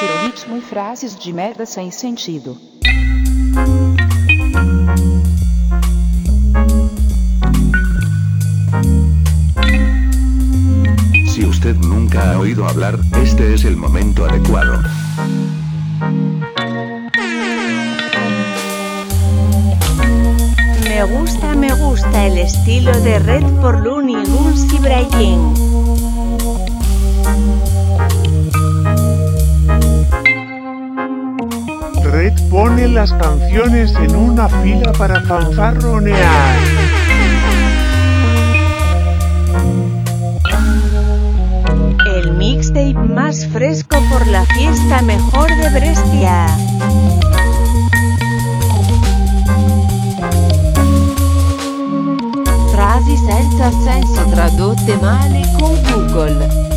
tiro ritmo e frases de merda sem sentido. Si usted nunca ha oído hablar, este es el momento adecuado. Me gusta, me gusta el estilo de Red por Looney Guns y Brian. Red pone las canciones en una fila para fanfarronear. El mixtape más fresco por la fiesta mejor de Brescia. Frasi senza senso tradotte male con Google.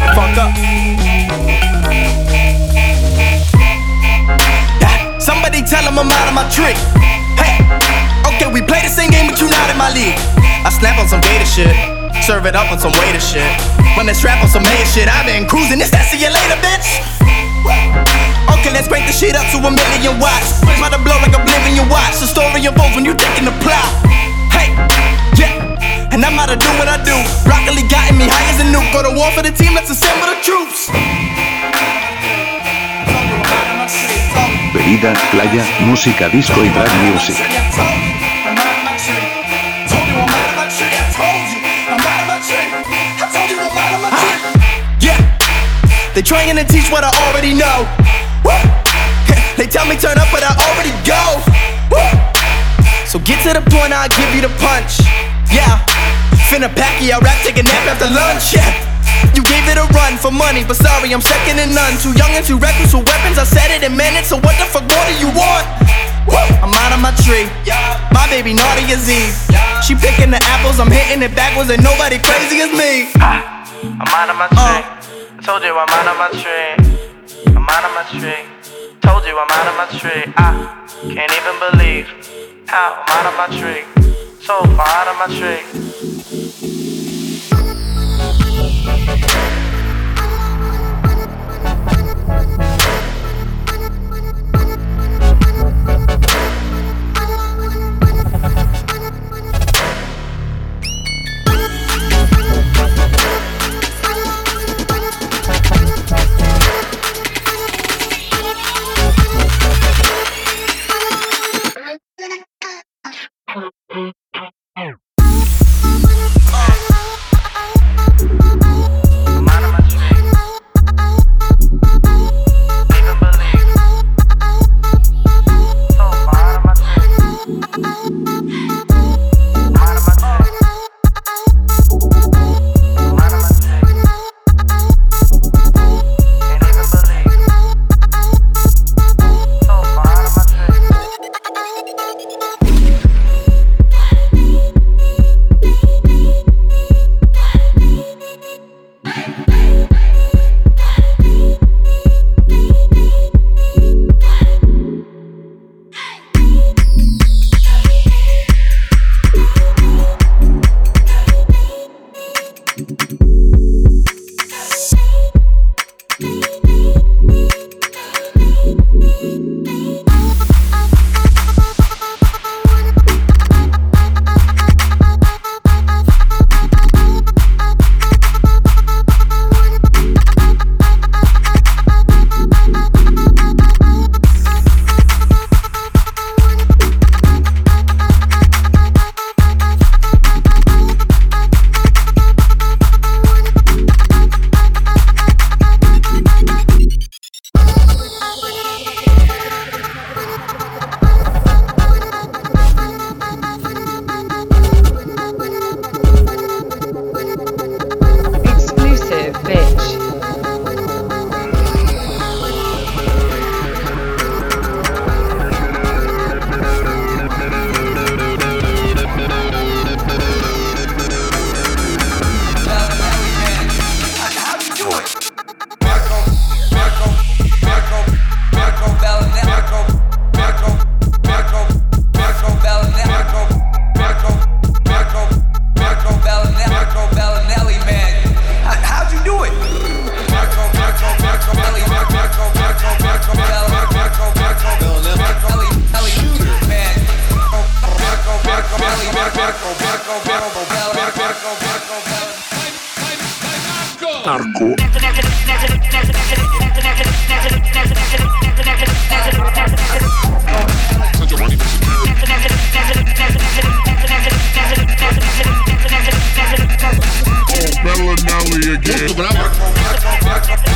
Get the fuck up. Somebody tell him I'm out of my tree. Hey, okay, we play the same game, but you not in my league. I snap on some gator shit, serve it up on some waiter shit. Run that strap on some mayor shit. i been cruising, this that see you later, bitch. Okay, let's crank the shit up to a million watts. About to blow like oblivion watch. The story unfolds when you thinking the plot. And I'm out to do what I do. Broccoli got me high as a nuke. Go to war for the team, let's assemble the troops. Bebida, playa, música disco y drag music. Yeah, they trying to teach what I already know. Woo! They tell me turn up, but I already go. So get to the point, I'll give you the punch. Yeah, finna pack you, I rap, take a nap after lunch. Yeah. You gave it a run for money, but sorry, I'm second to none. Too young and too reckless with weapons, I said it in minutes. So what the fuck more do you want? Woo! I'm out of my tree. My baby naughty as Eve. She picking the apples, I'm hitting it backwards, and nobody crazy as me. I'm out of my uh. tree. I told you I'm out of my tree. I'm out of my tree. Told you I'm out of my tree. I can't even believe how I'm out of my tree. So far out of my tree. Fresco. Oh, Belinelli again.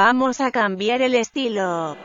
Vamos a cambiar el estilo.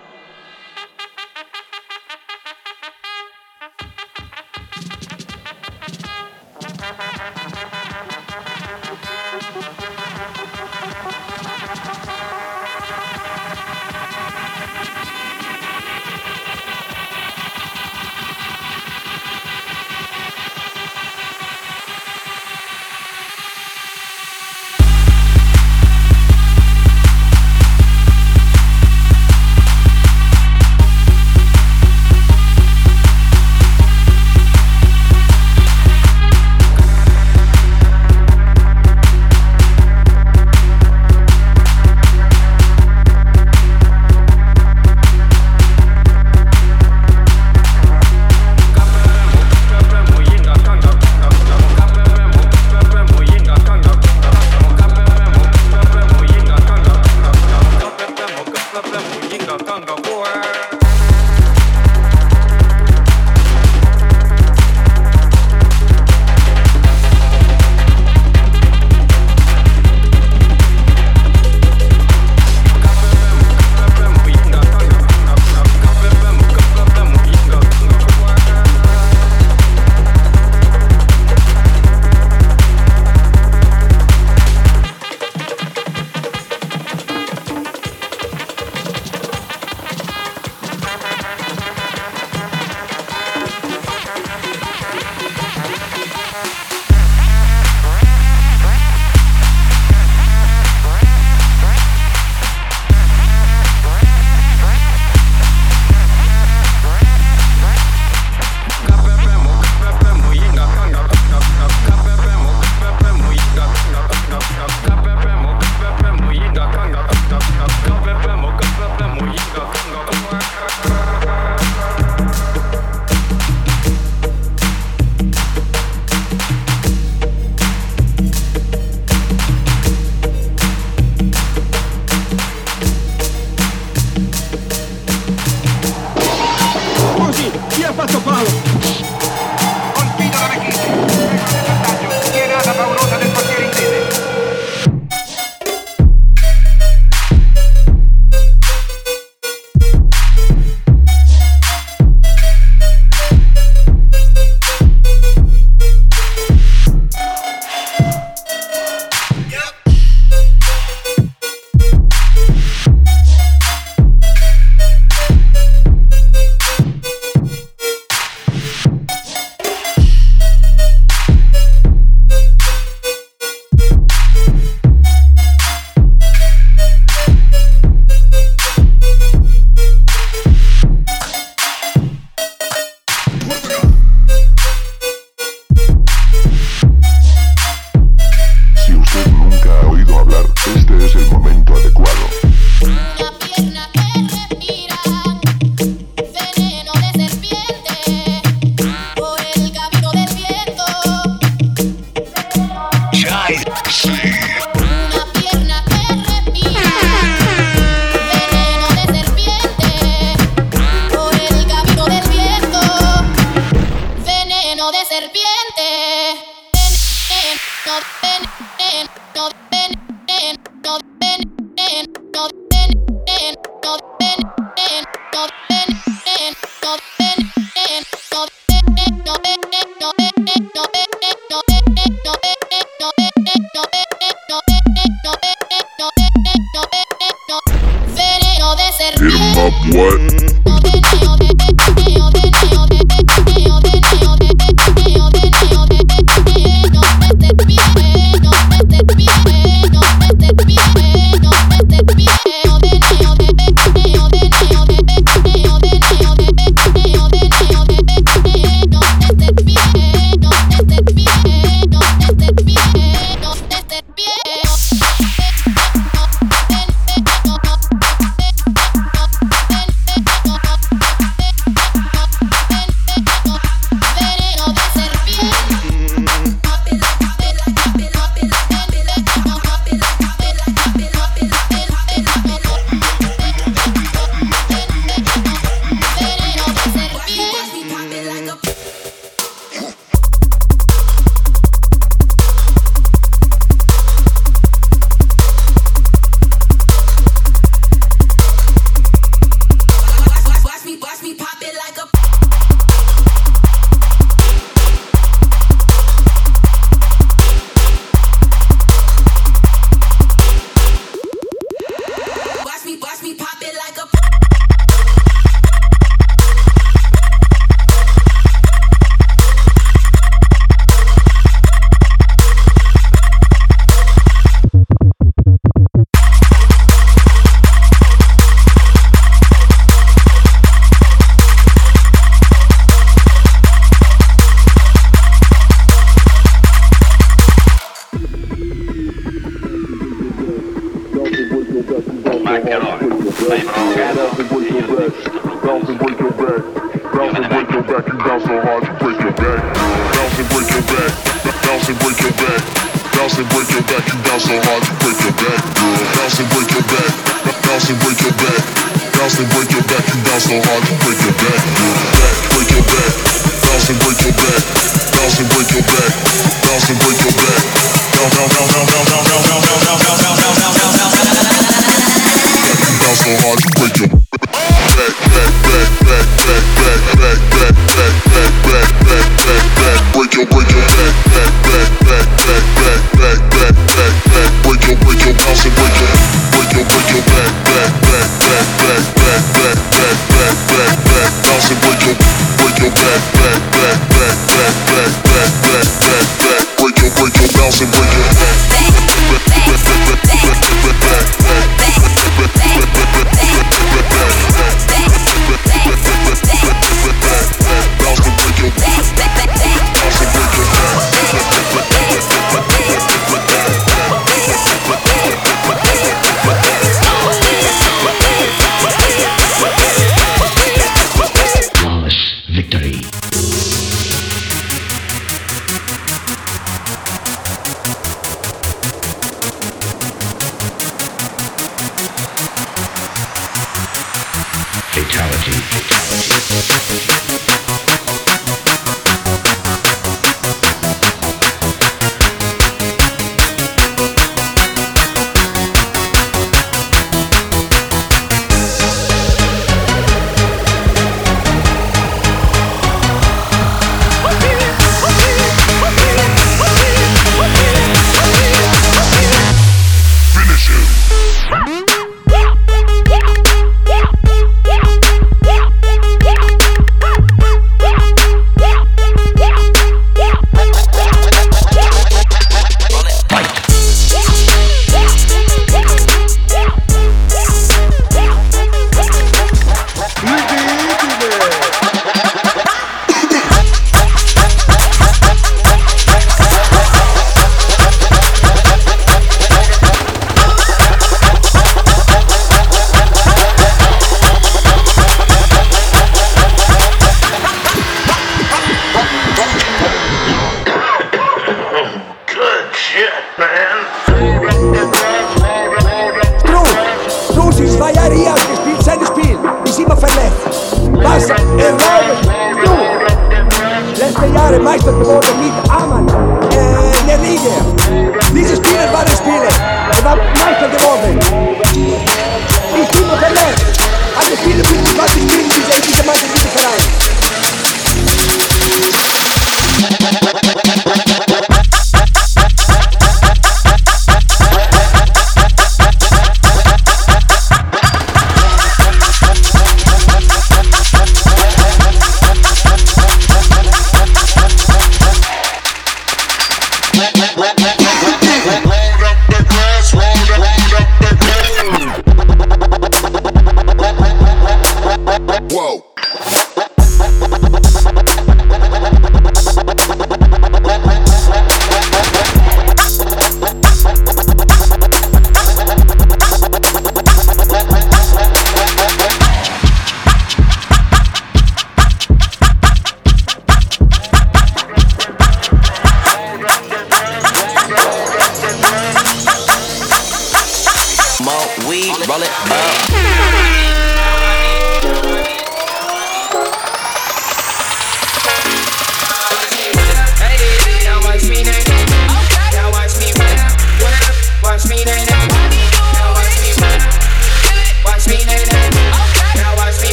Whoa.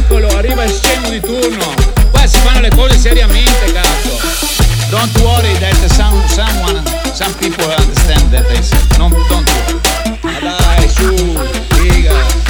eccolo, arriva il scemo di turno. Qua si fanno le cose seriamente, cazzo. Don't worry that some, someone, some people understand that they said. No, don't worry. Ma dai, su, figa.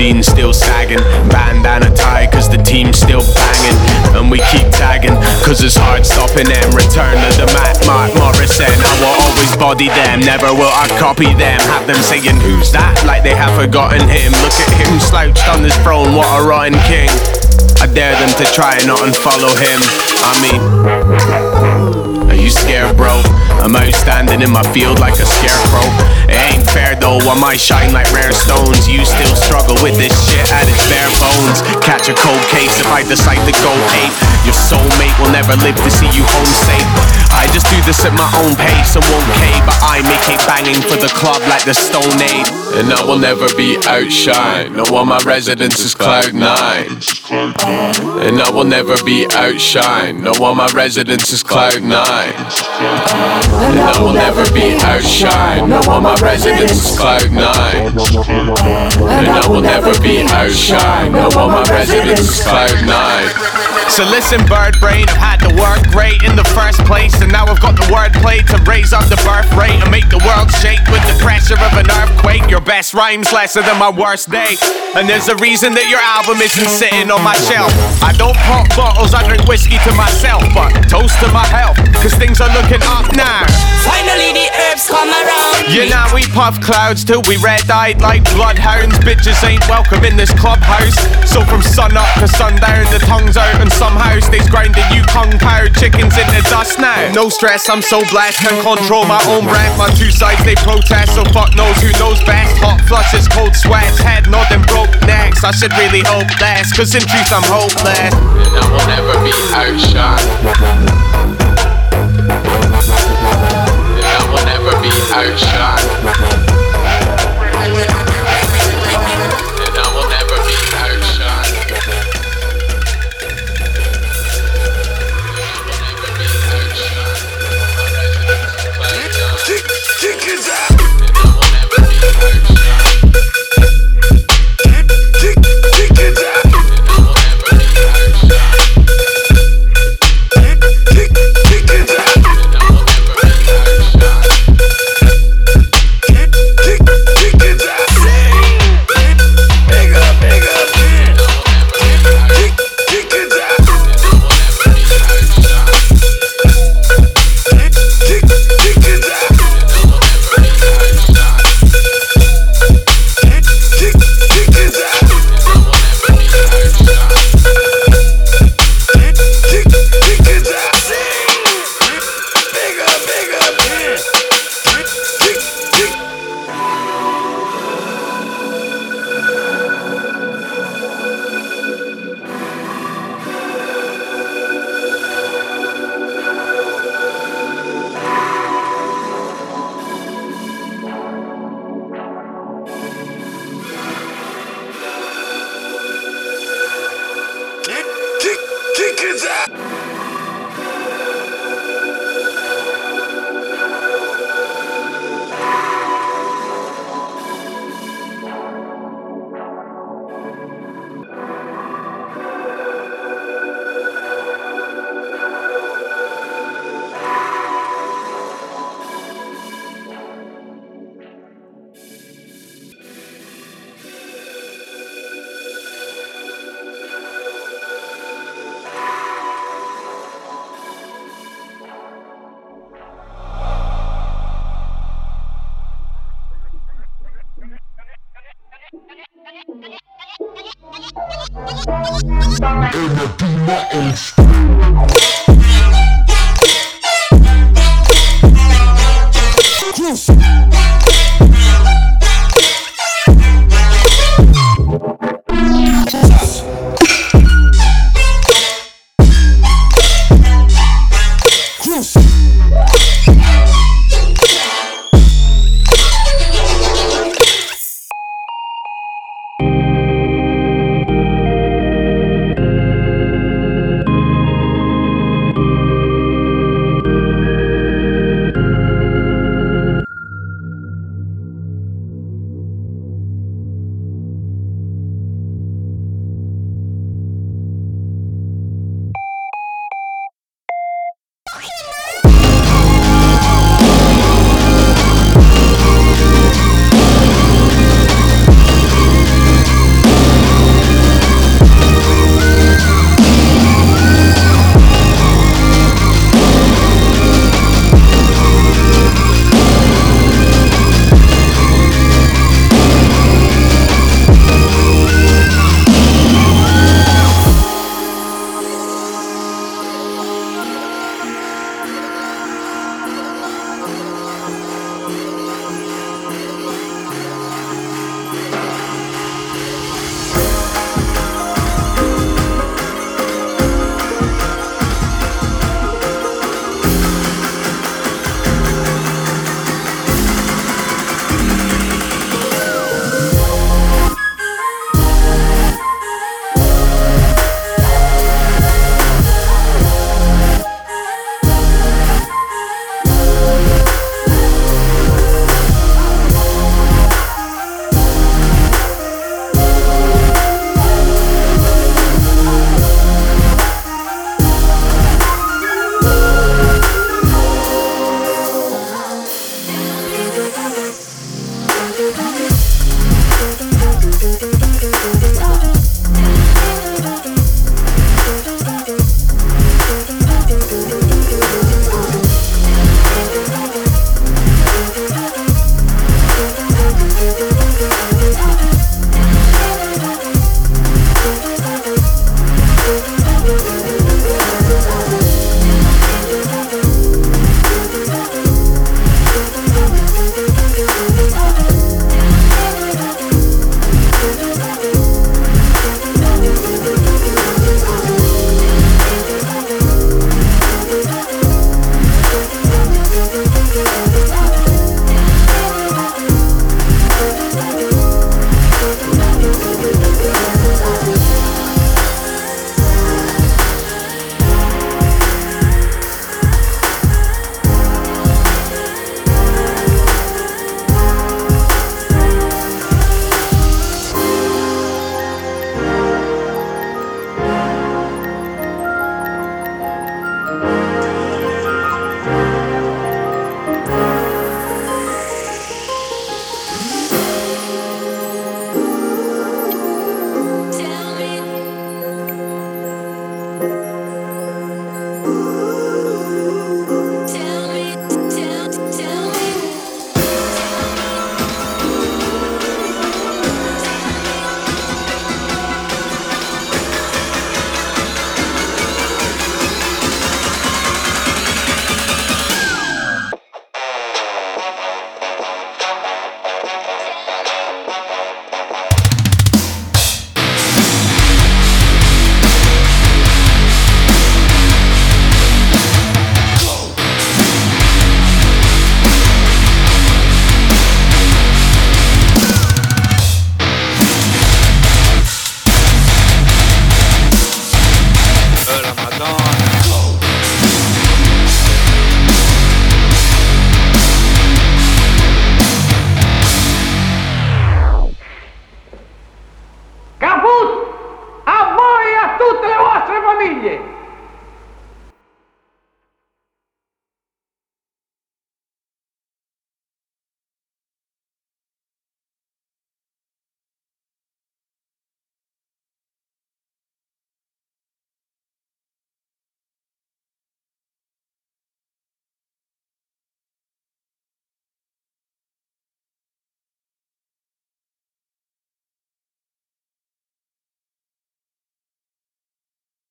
Jeans still sagging. Bandana tie, cause the team still banging, and we keep tagging, cause it's hard stopping them. Return to the Matt Mark Morrison. I will always body them, never will I copy them. Have them saying, Who's that? Like they have forgotten him. Look at him slouched on his throne, what a rotten king. I dare them to try and not and follow him. I mean, are you scared, bro? I'm out standing in my field like a scarecrow. It ain't fair though, I might shine like rare stones. You still struggle with this shit at its bare bones. Catch a cold case if I decide to go ape. Your soulmate will never live to see you home safe. I just do this at my own pace and won't cave, but I make it banging for the club like the Stone Age. And I will never be outshined. No one my residence is cloud nine. And I will never be outshined. No one my residence is cloud nine. And I will never be outshined. No one my residence is cloud nine. And I will never be outshined. No one my residence is cloud nine. So listen, bird brain, I've had to work great in the first place, and now I've got the wordplay to raise up the birth rate and make the world shake with the pressure of an earthquake. Your best rhymes lesser than my worst day, and there's a reason that your album isn't sitting on my shelf. I don't pop bottles, I drink whiskey to myself, but toast to my health, cause things are looking up now. Finally the herbs come around. You know we puff clouds till we red-eyed like bloodhounds. Bitches ain't welcome in this clubhouse. So from sun up to sundown, the tongue's out and somehow stays grinding you Kung Pao chickens into dust now. No stress, I'm so blessed, can control my own breath. My two sides they protest, so fuck knows who knows best. Hot flushes, cold sweats, head nodding, broke necks. I should really hope less, cause in truth I'm hopeless. And I will never be outshined. And I will never be outshined. And I do nothing.